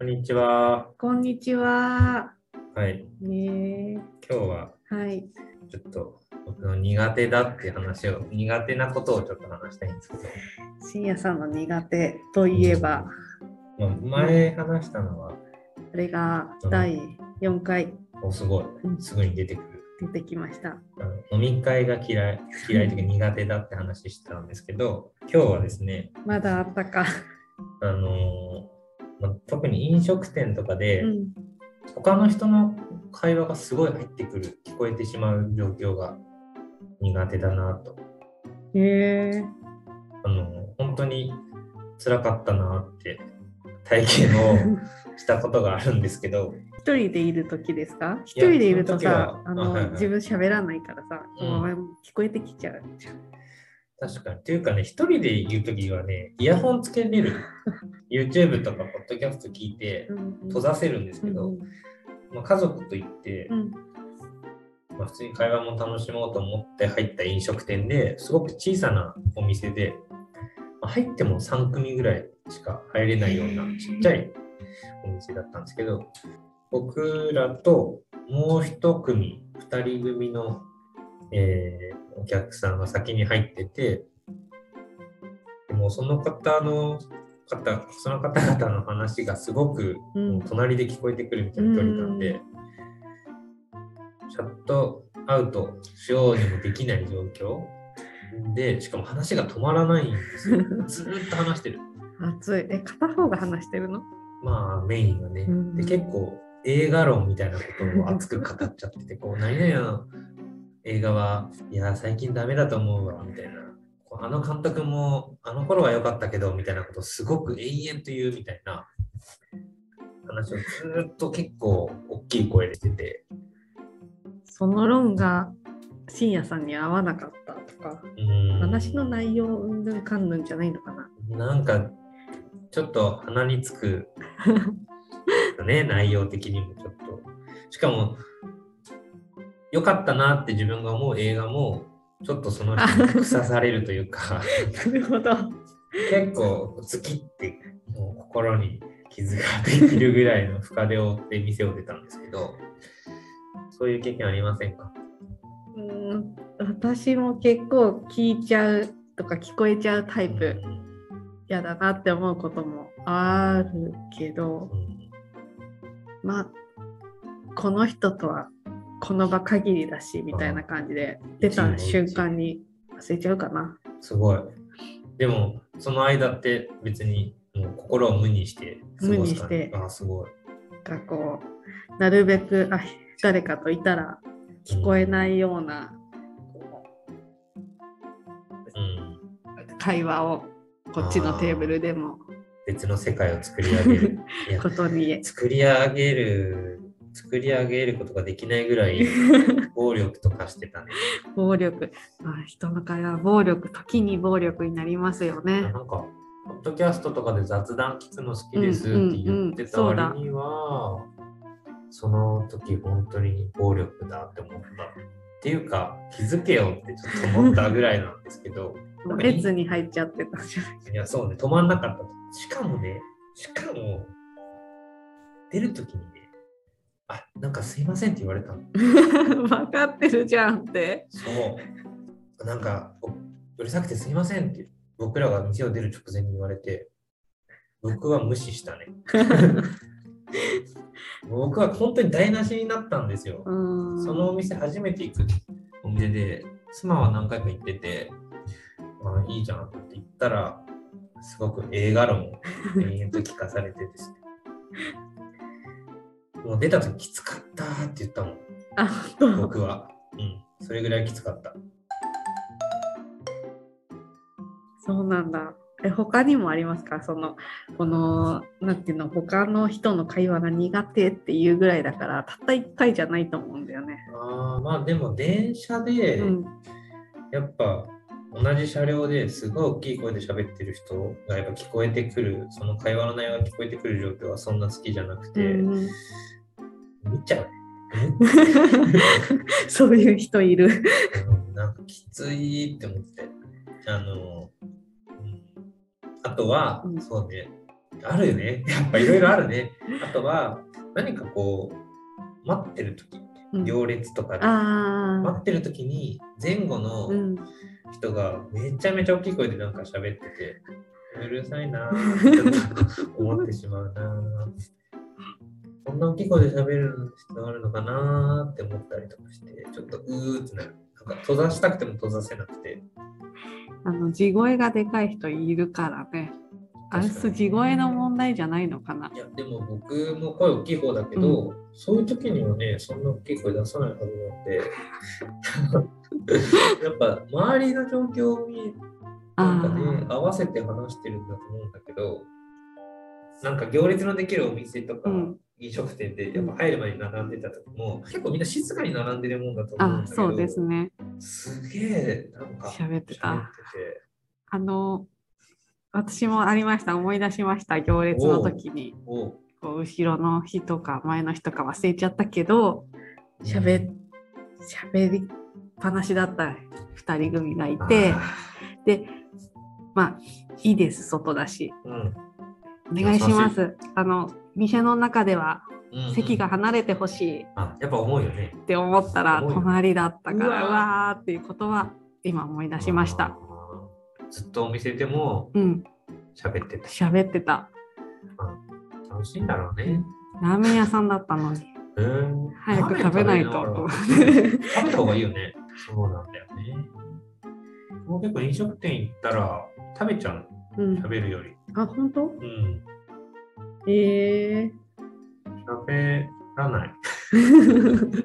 こんにちは。こんにちは。はい。ね今日はえはい。ちょっと僕の苦手だっていう話を、苦手なことをちょっと話したいんですけど、深夜さんの苦手といえば、まあ、前話したのは、これが第4回おすごい、すぐに出てくる。出てきました。飲み会が嫌い、嫌いというか苦手だって話してたんですけど、今日はですね、まだあったか。あの特に飲食店とかで、うん。他の人の会話がすごい入ってくる、聞こえてしまう状況が苦手だなと。へえ。あの本当に辛かったなって体験を したことがあるんですけど、一人でいる時ですか？一人でいるとさ、あの、あはいはい自分喋らないからさ、うん聞こえてきちゃうじゃん。確かに。というかね、一人で言うときはね、イヤホンつけれる。YouTube とかポッドキャスト聞いてうん閉ざせるんですけど、うんまあ、家族と行って、うんまあ、普通に会話も楽しもうと思って入った飲食店ですごく小さなお店で、まあ入っても3組ぐらいしか入れないようなちっちゃいお店だったんですけど僕らともう一組2人組の、えーお客さんが先に入っててでもその方の方その方々の話がすごく隣で聞こえてくるみたいな距離感で、シャットアウトしようにもできない状況で、しかも話が止まらないんですよ。ずーっと話してる。熱い。え、片方が話してるの？まあメインがね。うんで、結構映画論みたいなことを熱く語っちゃってて、こう、何々の映画は、いや、最近ダメだと思うわ、みたいな。あの監督も、あの頃は良かったけど、みたいなことをすごく永遠と言うみたいな話をずーっと結構大きい声でしてて、その論が深夜さんに合わなかったとか、話の内容うんぬんかんぬんじゃないのかな。なんか、ちょっと鼻につく、ね、内容的にもちょっと。しかも、良かったなって自分が思う映画も、ちょっとその人に腐されるというか、なるほど。結構、ズキって、もう心に傷ができるぐらいの深手を負って店を出たんですけど、そういう経験ありませんか？うーん私も結構聞いちゃうとか聞こえちゃうタイプ。うん嫌だなって思うこともあるけどうん。まあこの人とはこの場限りだしみたいな感じで出た瞬間に忘れちゃうかな。すごい。でも、その間って別にもう心を無にして過ごす無にしてあ、すごい。がこうなるべくあ誰かといたら聞こえないようなこうん。う会話をこっちのテーブルでも別の世界を作り上げる。ことに作り上げる、作り上げることができないぐらい 暴力とかしてたね。暴力あ人の会話は暴力時に暴力になりますよね。なんか、ポッドキャストとかで雑談聞くの好きですって言ってた割には、その時本当に暴力だって思った。っていうか、気づけよってちょっと思ったぐらいなんですけど、列に入っちゃってたじゃないいや、そうね、止まんなかった。しかもね、しかも、出るときにね、あ、なんかすいませんって言われたの。分かってるじゃんって。そう。なんか、おうるさくてすいませんって、僕らが店を出る直前に言われて、僕は無視したね。僕は本当に台無しになったんですよ。うんそのお店初めて行くお店で、妻は何回か行ってて、あいいじゃんって言ったら、すごく映画論を延々と聞かされてですね。もう出た時きつかったって言ったもん、僕は。うん、それぐらいきつかった。そうなんだ。え他にもありますか？そのこのなんていうの？他の人の会話が苦手っていうぐらいだからたった1回じゃないと思うんだよね。あーまあでも電車で、うん、やっぱ同じ車両ですごい大きい声で喋ってる人がやっぱ聞こえてくる、その会話の内容が聞こえてくる状況はそんな好きじゃなくて、うん見ちゃうね。そういう人いる。うんなんかきついって思って。あの、うんあとは、うんそうね、あるよね。やっぱいろいろあるね。あとは、何かこう、待ってる時うん行列とかで、あ待ってる時に前後あ、のうん、人がめちゃめちゃ大きい声でなんか喋ってて、うるさいなーってちょっと思ってしまうなーこんな大きい声で喋る必要あるのかなーって思ったりとかして、ちょっとうーってなる。なんか閉ざしたくても閉ざせなくて。あの地声がでかい人いるからね。あれ確かに。地声の問題じゃないのかな。いや、でも僕も声大きい方だけど、そういう時にはね、そんな大きい声出さないはずなんで、やっぱ周りの状況を見なんかね、あ合わせて話してるんだと思うんだけど、なんか行列のできるお店とか、うん。飲食店でやっぱ入る前に並んでた時も、結構みんな静かに並んでるもんだとあ、思うんだけど、あそうですね。すげえ、なんか喋ってた。あの、私もありました。思い出しました。行列の時に。こう後ろの人か前の人か忘れちゃったけど、喋喋りっぱなしだった2人組がいて、で、まあ、いいです、外だし。うんお願いします。あの、店の中では席が離れてほしいっあ、やっぱ思うよね。て思ったら、隣だったから、うわーっていうことは今思い出しました。ずっとお店でもうん、喋ってた。喋ってた。楽しいんだろうね。ラーメン屋さんだったのに、うん早く食べないと。ラーメン食べた方がいいよね。そうなんだよね。もう結構飲食店行ったら食べちゃう。うん食、べるより。あ、本当？うん。え食べらない。ー、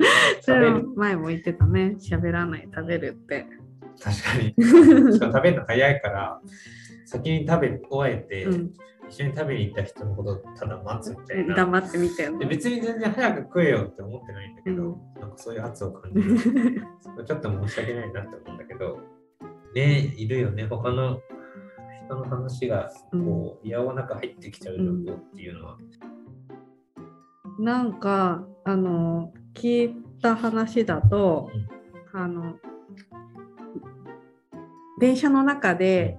それ前も言ってたね。喋らない、食べるって。確かに。しかも食べるの早いから、先に食べ終えて、うん、一緒に食べに行った人のことをただ待つみたいな。黙って見てんでの。別に全然早く食えよって思ってないんだけど、うんなんかそういう圧を感じる。ちょっと申し訳ないなって思うんだけど、ねいるよね、他の人の話がこう、いやおなく入ってきちゃう状況っていうのは。なんかあの聞いた話だと、あの電車の中で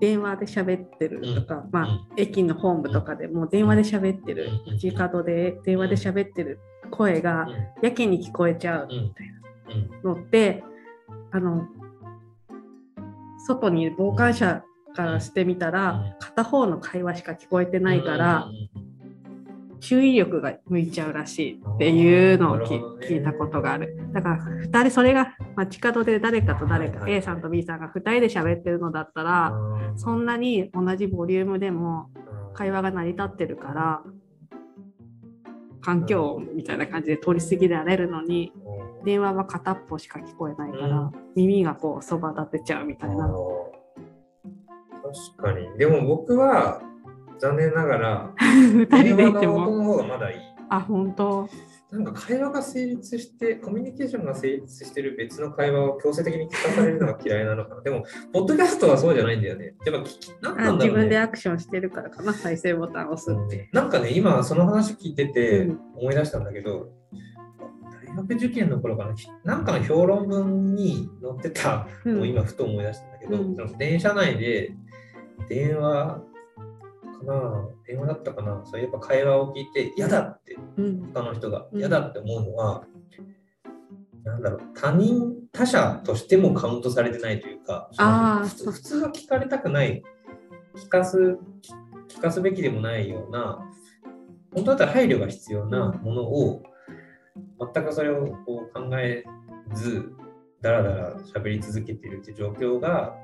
電話で喋ってるとか、まあ、駅のホームとかでも電話で喋ってる、うん。街角で電話で喋ってる声がやけに聞こえちゃううん。うんうんのって、あの外にいる傍観者からしてみたら、うん。片方の会話しか聞こえてないから、注意力が向いちゃうらしいっていうのをね。聞いたことがある。だから2人それが街角で誰かと誰かはい。はい A さんと B さんが2人で喋ってるのだったらうん。そんなに同じボリュームでもうん。会話が成り立ってるから環境音みたいな感じで通り過ぎられるのにうん。電話は片っぽしか聞こえないから、うん。耳がこうそば立てちゃうみたいな。確かに。でも僕は残念ながら、2人電でいても。話の方がまだいい。あ、本当？なんか会話が成立して、コミュニケーションが成立してる別の会話を強制的に聞かされるのが嫌いなのかな。でも、ポッドキャストはそうじゃないんだよね。やっぱ聞き、なんあなんだろう、ね。自分でアクションしてるからかな、再生ボタンを押すって。なんかね、今その話聞いててうん思い出したんだけど、大学受験の頃かな、なんかの評論文に載ってたうんのを今ふと思い出したんだけど、うん電車内で電話かな、電話だったかな、そういえば会話を聞いて嫌だってうん。他の人がうん。嫌だって思うのは、なんだろう、他人、他者としてもカウントされてないというか、あー普通普通は聞かれたくない、聞かす、聞聞かすべきでもないような、本当だったら配慮が必要なものを、全くそれをこう考えず、だらだら喋り続けているっていう状況が、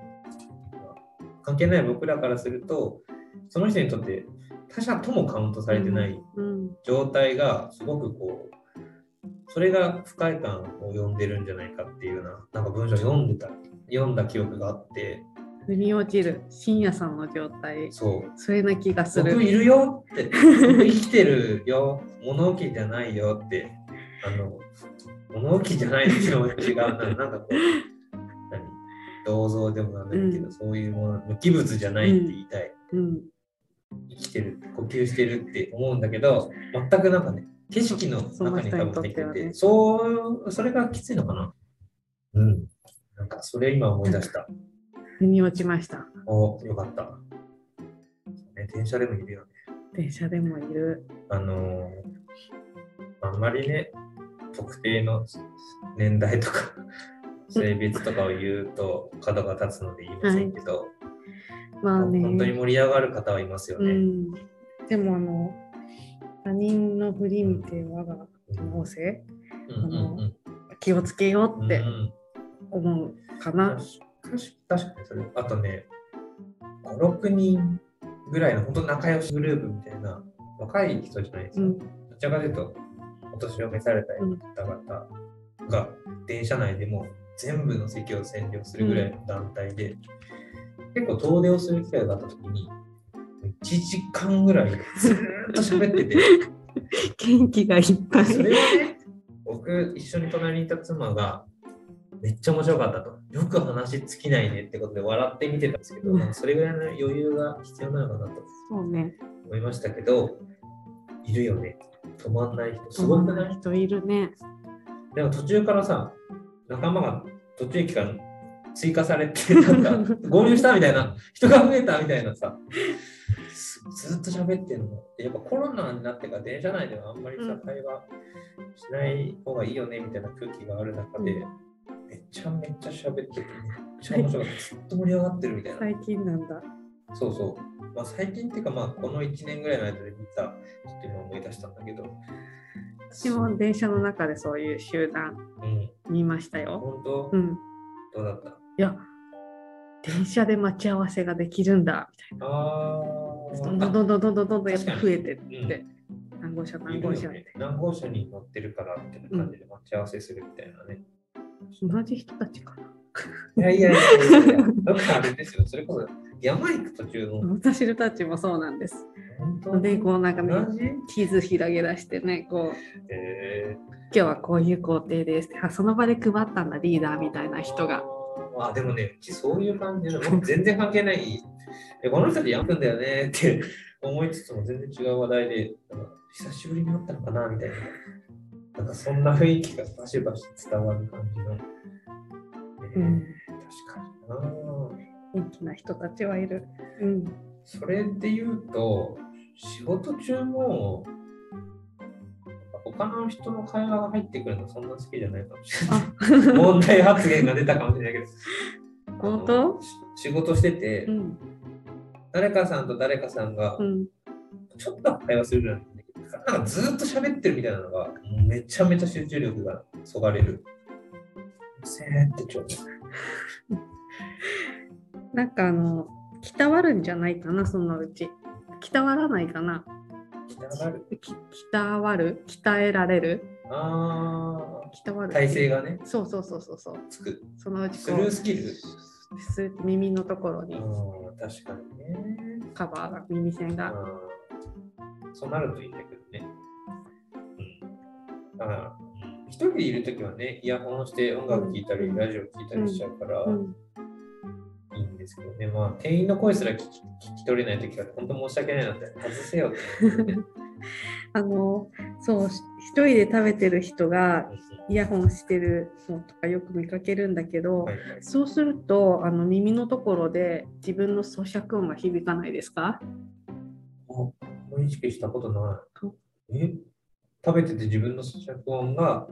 まあ関係ない僕らからすると、その人にとって他者ともカウントされてないうん。状態がすごくこうそれが不快感を呼んでるんじゃないかっていうようななんか文章読んでた読んだ記憶があって腑に落ちる深夜さんの状態。そう。それな気がする。僕いるよって 僕生きてるよ。物置じゃないよってあの物置じゃないっていうのも違うな。なんかこう何？銅像でもなんだけど、うん。そういうもの無機物じゃないって言いたい、うん生きてる、呼吸してるって思うんだけど、全くなんかね、景色の中に多分入ってて、ねそう、それがきついのかな。うん。なんか、それ今思い出した。腑に落ちましたおよかった。ね、ね、電車でもいるよね。電車でもいる。あのーあんまりね、特定の年代とか性別とかを言うと角が立つので言いませんけど、まあね。本当に盛り上がる方はいますよね。うん。でもあの、他人の振り見て我が直せ、うんうんうん気をつけようってうん思うかな。確か確かにそれ。あとね、5、6人ぐらいの本当仲良しグループみたいな若い人じゃないですか。うん。どちらかというと、お年を召された方々が電車内でも全部の席を占領するぐらいの団体で、結構遠出をする機会があったときに、1時間ぐらいずーっと喋ってて、元気がいっぱい。それはね、僕、一緒に隣にいた妻が、めっちゃ面白かったと。よく話尽きないねってことで笑って見てたんですけど、うんそれぐらいの余裕が必要なのかなとそうね。思いましたけど、いるよね。止まんない人、すごくない人いるね。でも途中からさ、仲間が途中駅から追加されて、なんか合流したみたいな、人が増えたみたいなさ、ずずっと喋ってるの。でやっぱコロナになってから電車内ではあんまりさうん、会話しない方がいいよねみたいな空気がある中で、うめちゃめちゃ喋ってて、めっちゃ面白かった。ずっと盛り上がってるみたいな。最近なんだ。そうそう。まあ最近っていうか、まあこの1年ぐらいの間で見た、ちょっと今思い出したんだけど、私も電車の中でそういう集団うん、見ましたよ。本当、うん。どうだった？いや、電車で待ち合わせができるんだみたいあな。どんどんどんどんどんどんどんやっぱ増えてって、何号車い何号車ってるよね。何号車に乗ってるからみたいな感じで待ち合わせするみたいなね。同じ人たちかいやいやいやいやいや、だからあれですよ、それこそ山行く途中のな。私たちもそうなんです。で、こうなんかね、地図広げ出してね、こう、え今日はこういう工程ですあその場で配ったんだ、リーダーみたいなー人が。。あ、でもね、うちそういう感じの、もう全然関係ない。えこの人でやるんだよねって思いつつも全然違う話題で、久しぶりに会ったのかなみたいな。なんかそんな雰囲気がバシバシ伝わる感じの。えーうん確かにな。元気な人たちはいる。うん。それで言うと、仕事中も、他の人の会話が入ってくるのそんな好きじゃないかもしれない。問題発言が出たかもしれないけど。本当仕事してて、うん。誰かさんと誰かさんがうん。ちょっとは会話するじゃないなんかずっと喋ってるみたいなのが、めちゃめちゃ集中力がそがれる。せーってちょうだい なんかあの、鍛わるんじゃないかな、そのうち。鍛わらないかな。鍛わる。き鍛わる鍛えられるああ、鍛わる体勢がね、そうそうそうそうそう。つく。そのうちスこう、ルースキル。スーッと耳のところに、確かにね。カバーが、耳栓が。そうなるといいんだけどね。うん。だから、一人いるときはね、イヤホンして音楽聴いたり、ラジオ聴いたりしちゃうから、うん。いいんですけどね。まあ、店員の声すら聞き聞き取れないときは、本当申し訳ないなって、外せよって思うね。あの、そう、一人で食べてる人がイヤホンしてるのとかよく見かけるんだけど、はいはい。そうするとあの耳のところで自分の咀嚼音が響かないですか？あ意識したことない。え？食べてて自分の咀嚼音が、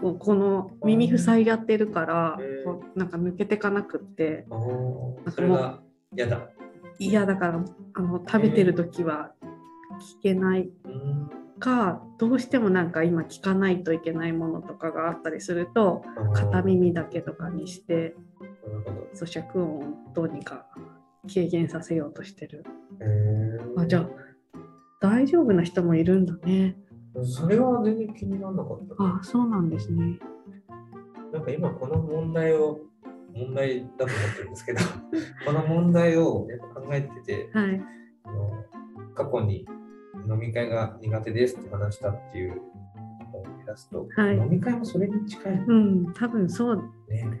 こうこの耳塞いじゃってるからうなんか抜けてかなくってそれが嫌だ。嫌だからあの食べてる時は聞けないうんかどうしてもなんか今聞かないといけないものとかがあったりすると片。耳だけとかにして。咀嚼音をどうにか軽減させようとしてる。あじゃあ大丈夫な人もいるんだね。それは全然気にならなかった。あそうなんですね。なんか今この問題を、問題だと思ってるんですけど、この問題をやっぱ考えてて、はい。あの過去に飲み会が苦手ですって話したっていうのを思い出すと、はい飲み会もそれに近いようん、多分そうね。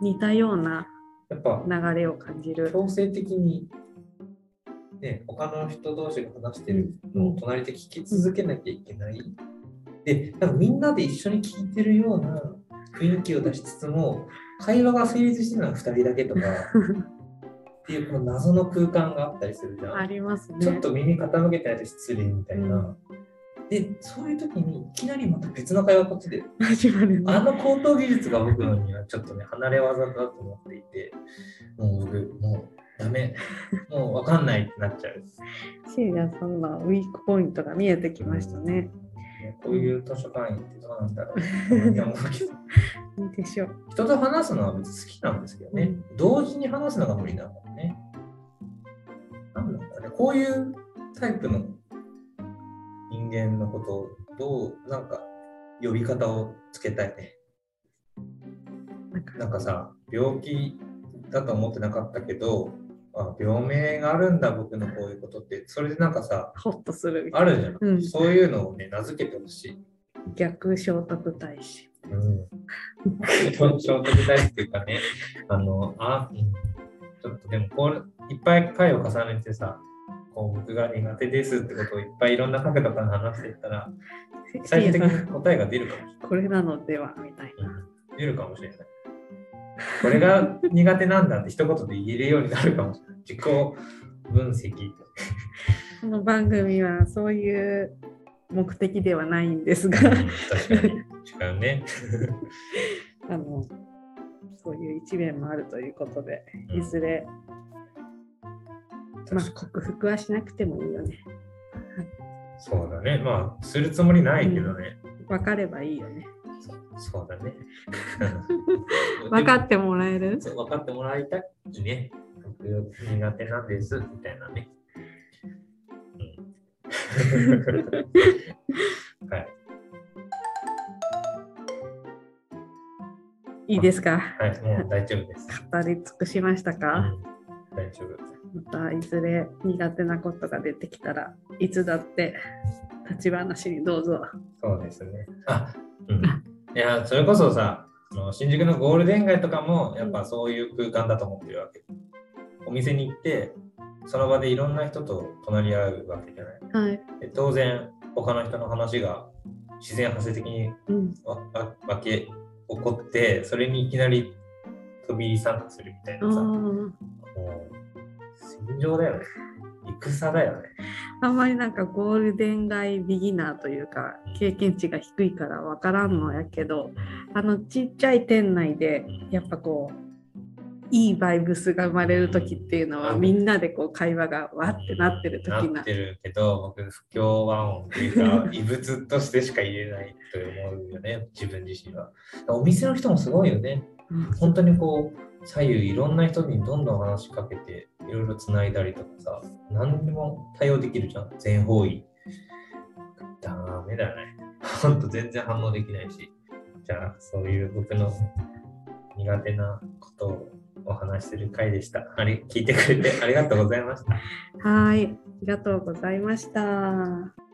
似たようなやっぱ流れを感じる。強制的に、ね、他の人同士が話してるのを隣で聞き続けなきゃいけない。で、なんかみんなで一緒に聞いてるような雰囲気を出しつつも、会話が成立してるのは2人だけとか、っていうこの謎の空間があったりするじゃん。ありますね。ちょっと耳傾けてないと失礼みたいな。で、そういう時にいきなりまた別の会話こっちで、始まるあの。の高等技術が僕のにはちょっとね、離れ技だと思っていて、もう僕、もうダメ、もうわかんないってなっちゃう。シーラさんのウィークポイントが見えてきましたね。こういう図書館員ってどうなんだろうって思う。いいでしょう。人と話すのは別に好きなんですけどね、同時に話すのが無理だもんね。なんだろうね、こういうタイプの人間のことをどう、なんか呼び方をつけたいね。なんかさ、病気だと思ってなかったけど、あ病名があるんだ、僕のこういうことって、それでなんかさ、ホッとするみたいな。あるじゃん。うんそういうのをね、名付けてほしい。逆聖徳太子。うん。聖徳太子っていうかね、あの、あ、うん、ちょっとでもこう、いっぱい回を重ねてさ、こう僕が苦手ですってことをいっぱいいろんな角度から話していったら、最終的に答えが出るかもしれない。これなのではみたいな。うん出るかもしれない。これが苦手なんだって一言で言えるようになるかもしれない。自己分析。この番組はそういう目的ではないんですが、確かに違うね。あのそういう一面もあるということで、うんいずれ、まあ、克服はしなくてもいいよね。そうだね。まあ、するつもりないけどね。分かればいいよね。そうだね。分かってもらえる？分かってもらいたいね。僕苦手なんですみたいなね。うん、はい。いいですか？はい、もう大丈夫です。語り尽くしましたうか、ん、大丈夫。またいずれ苦手なことが出てきたらいつだって立ち話にどうぞ。そうですね。あ、うん。いや、それこそさ、新宿のゴールデン街とかもやっぱそういう空間だと思ってるわけ。お店に行って、その場でいろんな人と隣り合うわけじゃない。はい。で当然、他の人の話が自然発生的にうん。わわわけ起こって、それにいきなり飛び入り参加するみたいあなさ、もーう戦場だよね。戦だよね。あんまりなんかゴールデン街ビギナーというか経験値が低いから分からんのやけどあのちっちゃい店内でやっぱこういいバイブスが生まれる時っていうのはうんみんなでこう会話がわってなってる時ななってるけど、僕、不協和音っていうか、異物としてしか言えないと思うよね、自分自身は。お店の人もすごいよね。うん本当にこう、左右いろんな人にどんどん話しかけて、いろいろつないだりとかさ、何でも対応できるじゃん、全方位。ダメだね。ほんと全然反応できないし。じゃあ、そういう僕の苦手なことをお話しする回でした。あれ、聞いてくれてありがとうございました。はいありがとうございました。